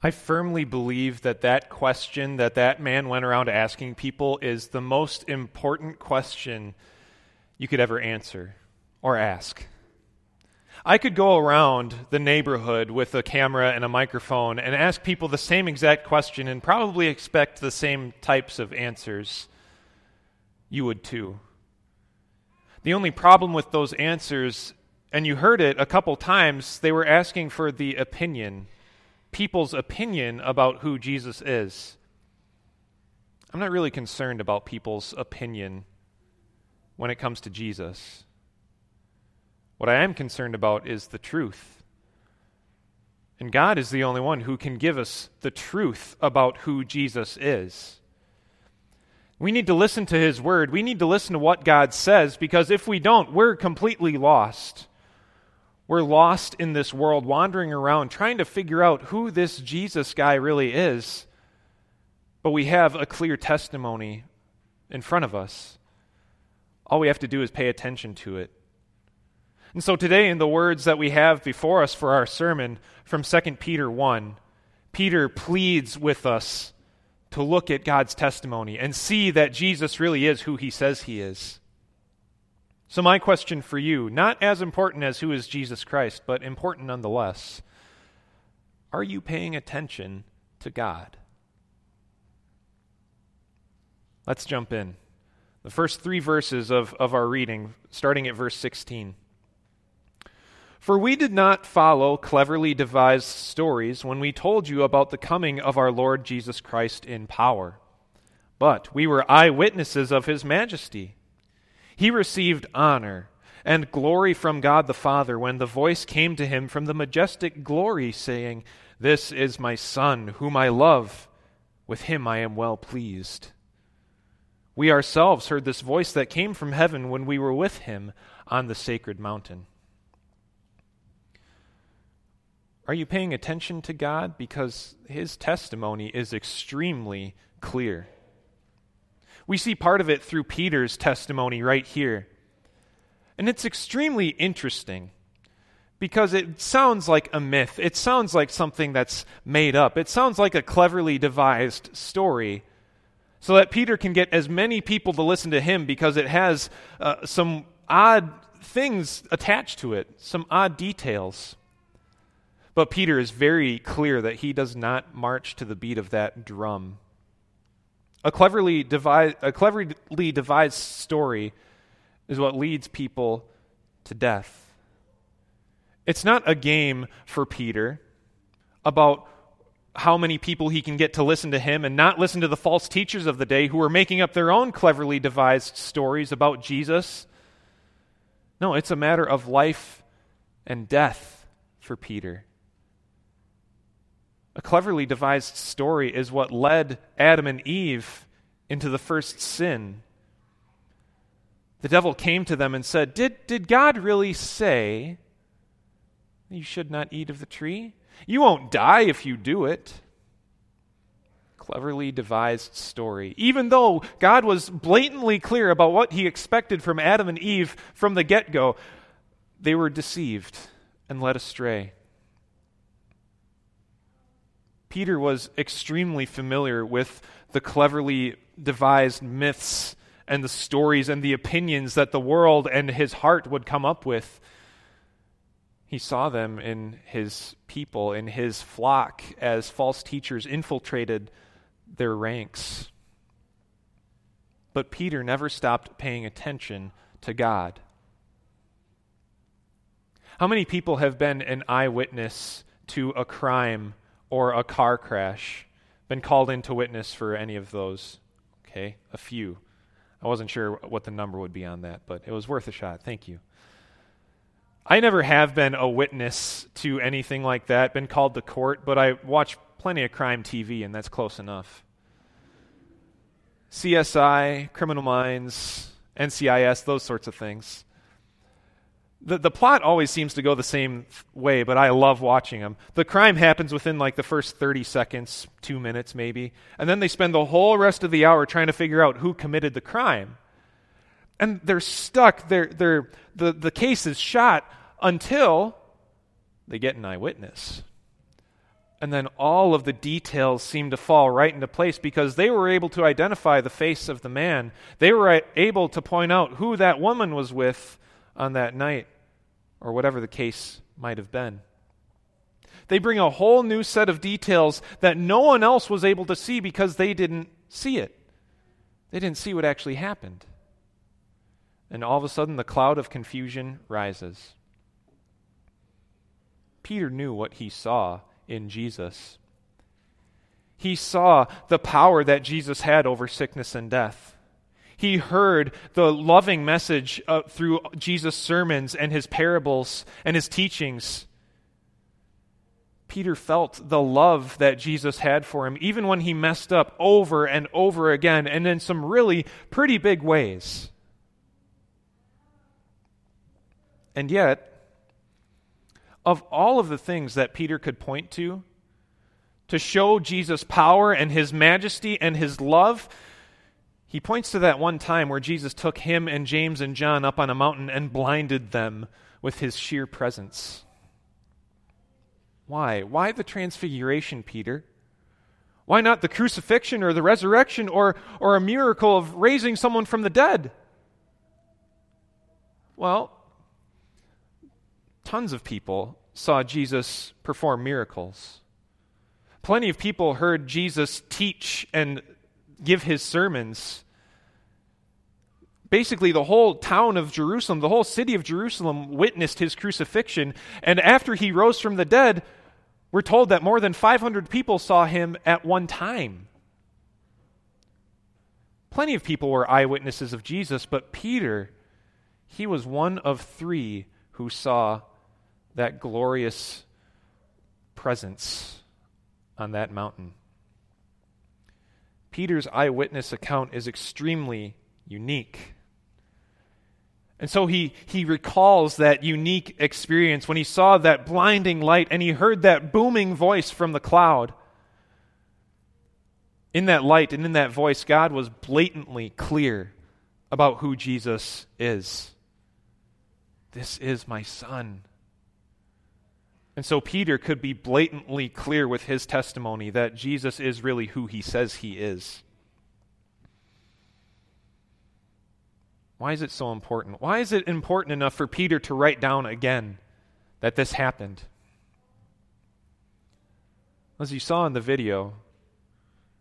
I firmly believe that that question that that man went around asking people is the most important question you could ever answer or ask. I could go around the neighborhood with a camera and a microphone and ask people the same exact question and probably expect the same types of answers. You would too. The only problem with those answers, and you heard it a couple times, they were asking for the opinion people's opinion about who Jesus is. I'm not really concerned about people's opinion when it comes to Jesus. What I am concerned about is the truth. And God is the only one who can give us the truth about who Jesus is. We need to listen to His Word. We need to listen to what God says because if we don't, we're completely lost. We're lost in this world, wandering around, trying to figure out who this Jesus guy really is. But we have a clear testimony in front of us. All we have to do is pay attention to it. And so today, in the words that we have before us for our sermon from 2 Peter 1, Peter pleads with us to look at God's testimony and see that Jesus really is who he says he is. So, my question for you, not as important as who is Jesus Christ, but important nonetheless are you paying attention to God? Let's jump in. The first three verses of, of our reading, starting at verse 16. For we did not follow cleverly devised stories when we told you about the coming of our Lord Jesus Christ in power, but we were eyewitnesses of his majesty. He received honor and glory from God the Father when the voice came to him from the majestic glory, saying, This is my Son, whom I love. With him I am well pleased. We ourselves heard this voice that came from heaven when we were with him on the sacred mountain. Are you paying attention to God? Because his testimony is extremely clear. We see part of it through Peter's testimony right here. And it's extremely interesting because it sounds like a myth. It sounds like something that's made up. It sounds like a cleverly devised story so that Peter can get as many people to listen to him because it has uh, some odd things attached to it, some odd details. But Peter is very clear that he does not march to the beat of that drum. A cleverly, devised, a cleverly devised story is what leads people to death. It's not a game for Peter about how many people he can get to listen to him and not listen to the false teachers of the day who are making up their own cleverly devised stories about Jesus. No, it's a matter of life and death for Peter. A cleverly devised story is what led Adam and Eve into the first sin. The devil came to them and said, Did, did God really say you should not eat of the tree? You won't die if you do it. Cleverly devised story. Even though God was blatantly clear about what he expected from Adam and Eve from the get go, they were deceived and led astray. Peter was extremely familiar with the cleverly devised myths and the stories and the opinions that the world and his heart would come up with. He saw them in his people, in his flock, as false teachers infiltrated their ranks. But Peter never stopped paying attention to God. How many people have been an eyewitness to a crime or a car crash, been called in to witness for any of those? Okay, a few. I wasn't sure what the number would be on that, but it was worth a shot. Thank you. I never have been a witness to anything like that, been called to court, but I watch plenty of crime TV, and that's close enough. CSI, Criminal Minds, NCIS, those sorts of things the, the plot always seems to go the same way, but I love watching them. The crime happens within like the first 30 seconds, two minutes maybe, and then they spend the whole rest of the hour trying to figure out who committed the crime. And they're stuck. They're, they're, the, the case is shot until they get an eyewitness. And then all of the details seem to fall right into place because they were able to identify the face of the man. They were able to point out who that woman was with on that night, or whatever the case might have been. They bring a whole new set of details that no one else was able to see because they didn't see it. They didn't see what actually happened. And all of a sudden, the cloud of confusion rises. Peter knew what he saw in Jesus. He saw the power that Jesus had over sickness and death. He heard the loving message uh, through Jesus' sermons and his parables and his teachings. Peter felt the love that Jesus had for him, even when he messed up over and over again, and in some really pretty big ways. And yet, of all of the things that Peter could point to to show Jesus' power and his majesty and his love, he points to that one time where Jesus took him and James and John up on a mountain and blinded them with his sheer presence. Why? Why the transfiguration, Peter? Why not the crucifixion or the resurrection or, or a miracle of raising someone from the dead? Well, tons of people saw Jesus perform miracles. Plenty of people heard Jesus teach and give his sermons. Basically, the whole town of Jerusalem, the whole city of Jerusalem witnessed his crucifixion. And after he rose from the dead, we're told that more than 500 people saw him at one time. Plenty of people were eyewitnesses of Jesus, but Peter, he was one of three who saw that glorious presence on that mountain. Peter's eyewitness account is extremely unique. And so he, he recalls that unique experience when he saw that blinding light and he heard that booming voice from the cloud. In that light and in that voice, God was blatantly clear about who Jesus is. This is my son. And so Peter could be blatantly clear with his testimony that Jesus is really who he says he is. Why is it so important? Why is it important enough for Peter to write down again that this happened? As you saw in the video,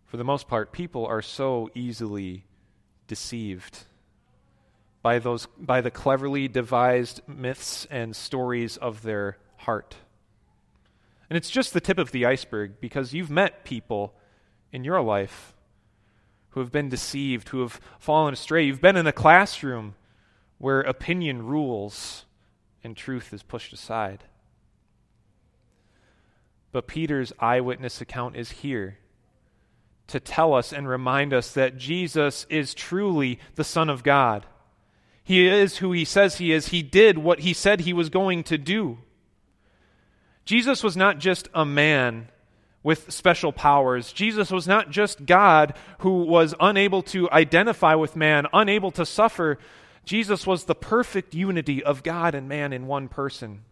for the most part, people are so easily deceived by, those, by the cleverly devised myths and stories of their heart. And it's just the tip of the iceberg because you've met people in your life who have been deceived, who have fallen astray. You've been in a classroom where opinion rules and truth is pushed aside. But Peter's eyewitness account is here to tell us and remind us that Jesus is truly the Son of God. He is who he says he is. He did what he said he was going to do. Jesus was not just a man with special powers. Jesus was not just God who was unable to identify with man, unable to suffer. Jesus was the perfect unity of God and man in one person.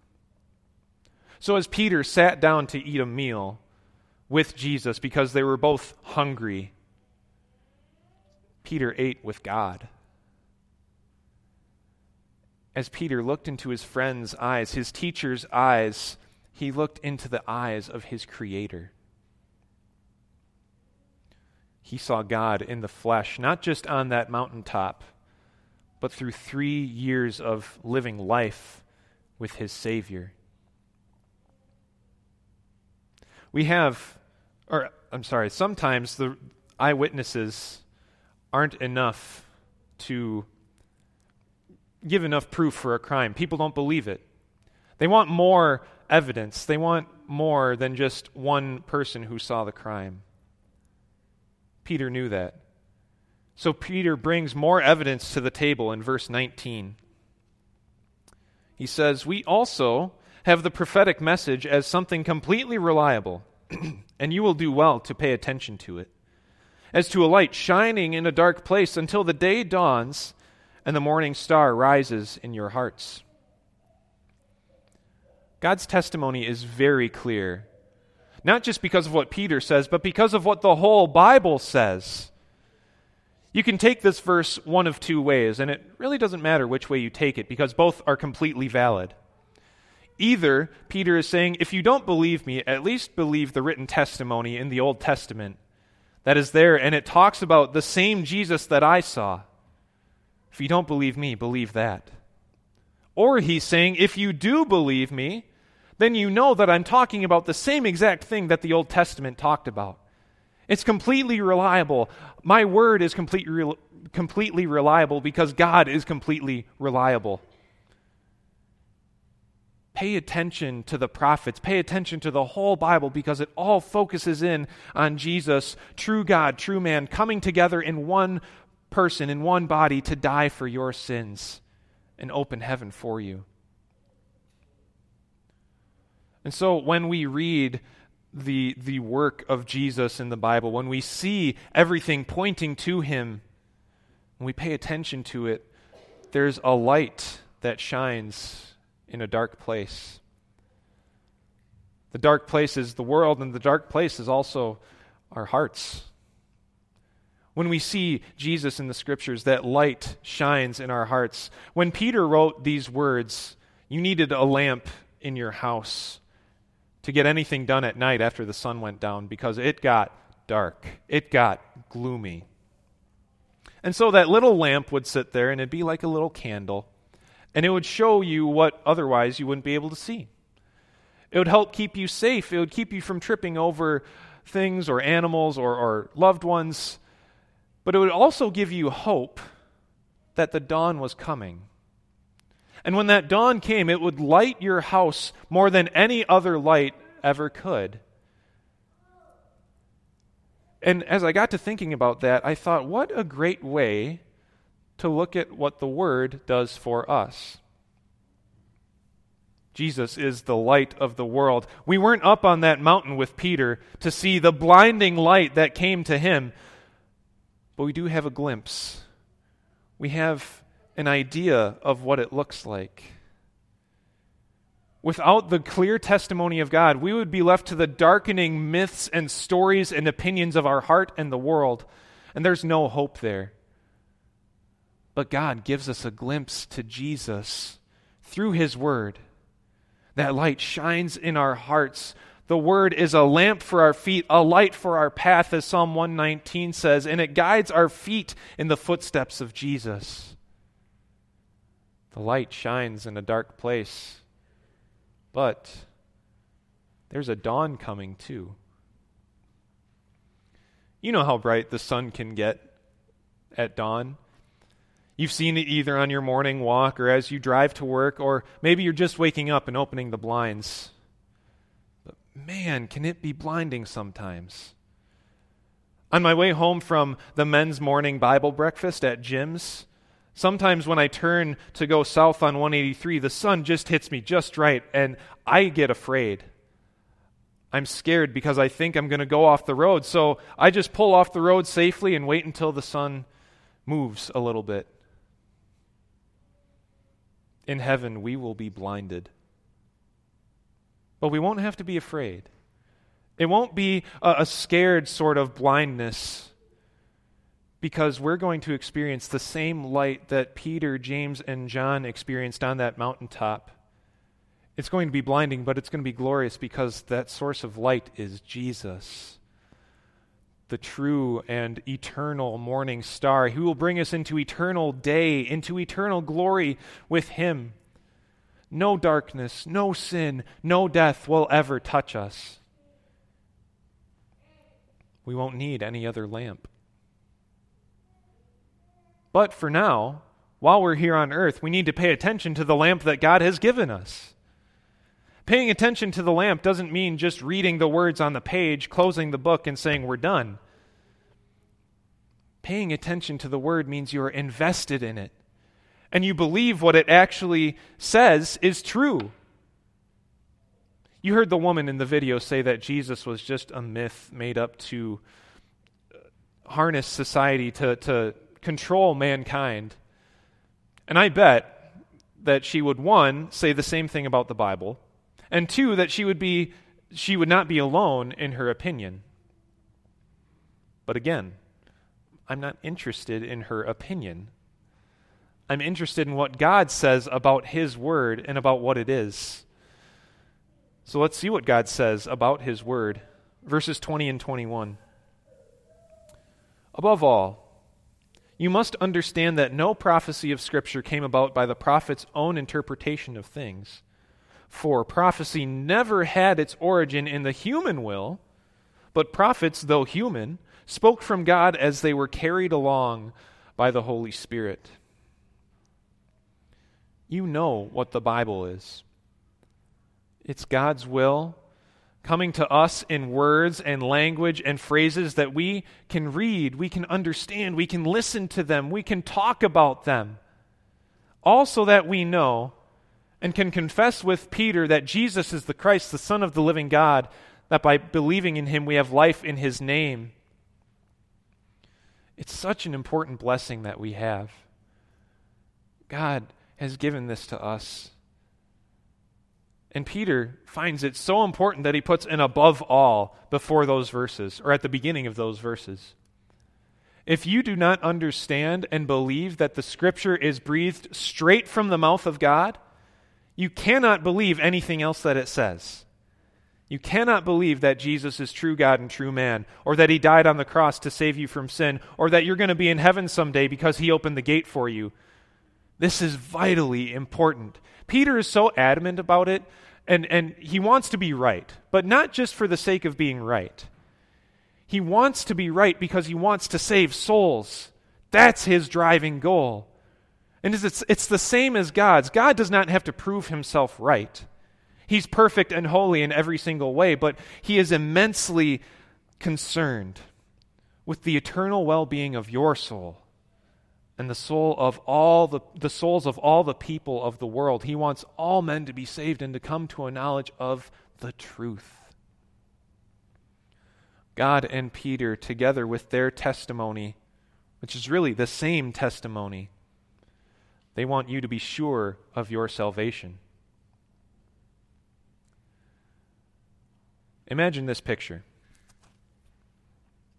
So, as Peter sat down to eat a meal with Jesus because they were both hungry, Peter ate with God. As Peter looked into his friend's eyes, his teacher's eyes, he looked into the eyes of his Creator. He saw God in the flesh, not just on that mountaintop, but through three years of living life with his Savior. We have, or I'm sorry, sometimes the eyewitnesses aren't enough to give enough proof for a crime. People don't believe it. They want more evidence. They want more than just one person who saw the crime. Peter knew that. So Peter brings more evidence to the table in verse 19. He says, We also have the prophetic message as something completely reliable, and you will do well to pay attention to it. As to a light shining in a dark place until the day dawns and the morning star rises in your hearts. God's testimony is very clear. not just because of what Peter says, but because of what the whole Bible says. You can take this verse one of two ways, and it really doesn't matter which way you take it because both are completely valid. Either Peter is saying, if you don't believe me, at least believe the written testimony in the Old Testament that is there, and it talks about the same Jesus that I saw. If you don't believe me, believe that. Or he's saying, if you do believe me, then you know that I'm talking about the same exact thing that the Old Testament talked about. It's completely reliable. My word is completely, completely reliable because God is completely reliable. Pay attention to the prophets. Pay attention to the whole Bible because it all focuses in on Jesus, true God, true man, coming together in one person, in one body to die for your sins and open heaven for you. And so when we read the, the work of Jesus in the Bible, when we see everything pointing to him, when we pay attention to it, there's a light that shines in a dark place. The dark place is the world, and the dark place is also our hearts. When we see Jesus in the scriptures, that light shines in our hearts. When Peter wrote these words, you needed a lamp in your house to get anything done at night after the sun went down because it got dark, it got gloomy. And so that little lamp would sit there and it'd be like a little candle and it would show you what otherwise you wouldn't be able to see. It would help keep you safe. It would keep you from tripping over things or animals or, or loved ones. But it would also give you hope that the dawn was coming. And when that dawn came, it would light your house more than any other light ever could. And as I got to thinking about that, I thought, what a great way to look at what the Word does for us. Jesus is the light of the world. We weren't up on that mountain with Peter to see the blinding light that came to him, but we do have a glimpse. We have an idea of what it looks like. Without the clear testimony of God, we would be left to the darkening myths and stories and opinions of our heart and the world, and there's no hope there. But God gives us a glimpse to Jesus through His Word. That light shines in our hearts. The Word is a lamp for our feet, a light for our path, as Psalm 119 says, and it guides our feet in the footsteps of Jesus. The light shines in a dark place, but there's a dawn coming too. You know how bright the sun can get at dawn. You've seen it either on your morning walk or as you drive to work, or maybe you're just waking up and opening the blinds. But man, can it be blinding sometimes? On my way home from the men's morning Bible breakfast at Jim's, sometimes when I turn to go south on 183, the sun just hits me just right, and I get afraid. I'm scared because I think I'm going to go off the road. So I just pull off the road safely and wait until the sun moves a little bit in heaven we will be blinded. But we won't have to be afraid. It won't be a, a, scared sort of blindness because we're going to experience the same light that Peter, James, and John experienced on that mountaintop. It's going to be blinding, but it's going to be glorious because that source of light is Jesus the true and eternal morning star. He will bring us into eternal day, into eternal glory with Him. No darkness, no sin, no death will ever touch us. We won't need any other lamp. But for now, while we're here on earth, we need to pay attention to the lamp that God has given us. Paying attention to the lamp doesn't mean just reading the words on the page, closing the book, and saying, We're done. Paying attention to the word means you're invested in it, and you believe what it actually says is true. You heard the woman in the video say that Jesus was just a myth made up to harness society, to, to control mankind. And I bet that she would, one, say the same thing about the Bible, and two, that she would be she would not be alone in her opinion. But again, I'm not interested in her opinion. I'm interested in what God says about His Word and about what it is. So let's see what God says about His Word. Verses 20 and 21. Above all, you must understand that no prophecy of Scripture came about by the prophet's own interpretation of things. For prophecy never had its origin in the human will, but prophets, though human, spoke from God as they were carried along by the Holy Spirit. You know what the Bible is it's God's will coming to us in words and language and phrases that we can read, we can understand, we can listen to them, we can talk about them. Also, that we know and can confess with Peter that Jesus is the Christ, the Son of the living God, that by believing in him we have life in his name. It's such an important blessing that we have. God has given this to us. And Peter finds it so important that he puts an above all before those verses, or at the beginning of those verses. If you do not understand and believe that the Scripture is breathed straight from the mouth of God, you cannot believe anything else that it says. You cannot believe that Jesus is true God and true man, or that he died on the cross to save you from sin, or that you're going to be in heaven someday because he opened the gate for you. This is vitally important. Peter is so adamant about it, and, and he wants to be right, but not just for the sake of being right. He wants to be right because he wants to save souls. That's his driving goal. And it's, it's the same as God's. God does not have to prove himself right. He's perfect and holy in every single way, but he is immensely concerned with the eternal well being of your soul and the soul of all the, the souls of all the people of the world. He wants all men to be saved and to come to a knowledge of the truth. God and Peter, together with their testimony, which is really the same testimony, they want you to be sure of your salvation. Imagine this picture.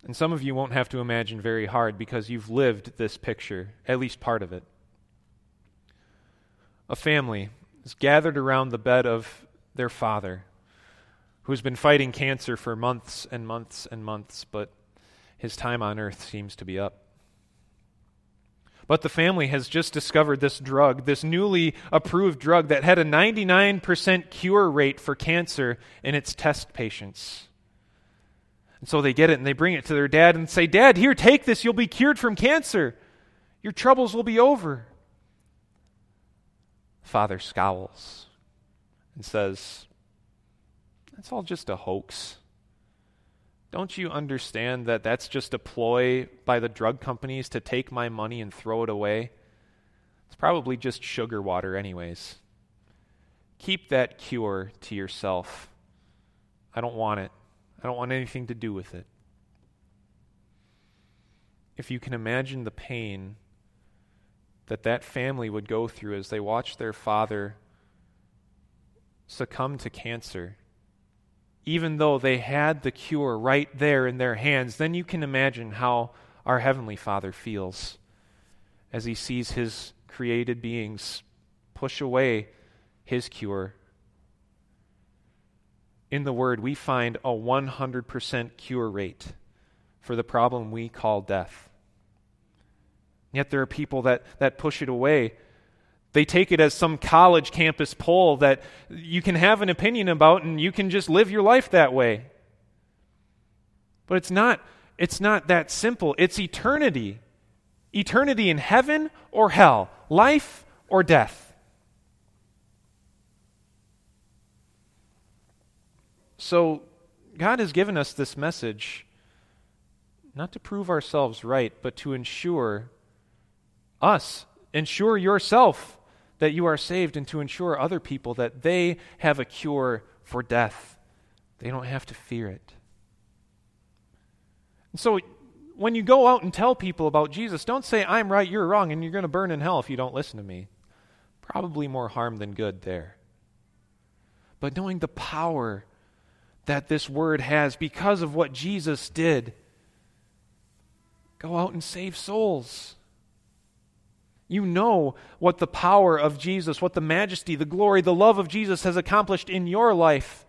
And some of you won't have to imagine very hard because you've lived this picture, at least part of it. A family is gathered around the bed of their father, who's been fighting cancer for months and months and months, but his time on earth seems to be up. But the family has just discovered this drug, this newly approved drug that had a 99% cure rate for cancer in its test patients. And so they get it and they bring it to their dad and say, Dad, here, take this. You'll be cured from cancer. Your troubles will be over. Father scowls and says, That's all just a hoax. Don't you understand that that's just a ploy by the drug companies to take my money and throw it away? It's probably just sugar water, anyways. Keep that cure to yourself. I don't want it. I don't want anything to do with it. If you can imagine the pain that that family would go through as they watched their father succumb to cancer even though they had the cure right there in their hands, then you can imagine how our Heavenly Father feels as he sees his created beings push away his cure. In the Word, we find a 100% cure rate for the problem we call death. Yet there are people that, that push it away they take it as some college campus poll that you can have an opinion about and you can just live your life that way. But it's not it's not that simple. It's eternity. Eternity in heaven or hell, life or death. So God has given us this message not to prove ourselves right, but to ensure us, ensure yourself that you are saved and to ensure other people that they have a cure for death. They don't have to fear it. And so when you go out and tell people about Jesus, don't say, I'm right, you're wrong, and you're going to burn in hell if you don't listen to me. Probably more harm than good there. But knowing the power, that this word has because of what Jesus did. Go out and save souls. You know what the power of Jesus, what the majesty, the glory, the love of Jesus has accomplished in your life.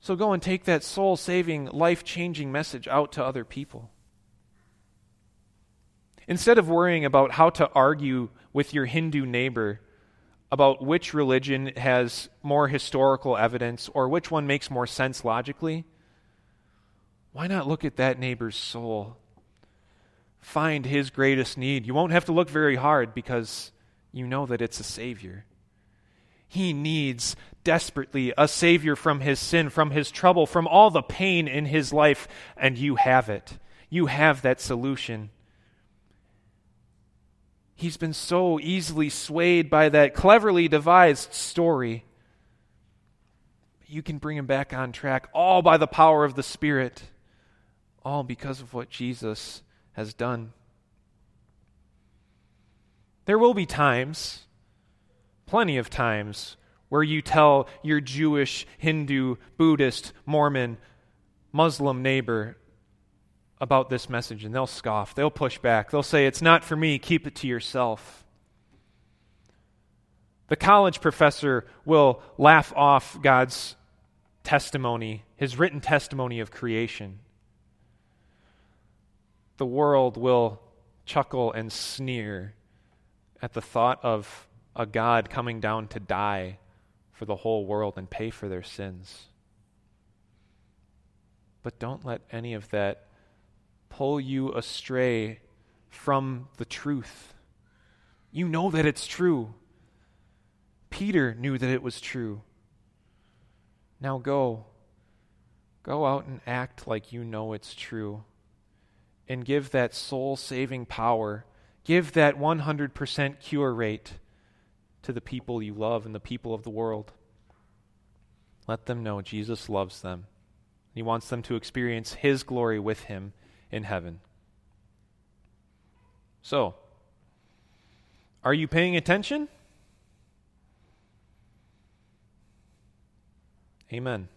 So go and take that soul saving, life changing message out to other people. Instead of worrying about how to argue with your Hindu neighbor about which religion has more historical evidence or which one makes more sense logically, why not look at that neighbor's soul? Find his greatest need. You won't have to look very hard because you know that it's a Savior. He needs desperately a Savior from his sin, from his trouble, from all the pain in his life, and you have it. You have that solution. He's been so easily swayed by that cleverly devised story. You can bring him back on track, all by the power of the Spirit, all because of what Jesus has done. There will be times, plenty of times, where you tell your Jewish, Hindu, Buddhist, Mormon, Muslim neighbor, about this message and they'll scoff. They'll push back. They'll say, It's not for me, keep it to yourself. The college professor will laugh off God's testimony, his written testimony of creation. The world will chuckle and sneer at the thought of a God coming down to die for the whole world and pay for their sins. But don't let any of that pull you astray from the truth. You know that it's true. Peter knew that it was true. Now go. Go out and act like you know it's true. And give that soul saving power, give that 100% cure rate to the people you love and the people of the world. Let them know Jesus loves them. He wants them to experience His glory with Him in heaven. So, are you paying attention? Amen.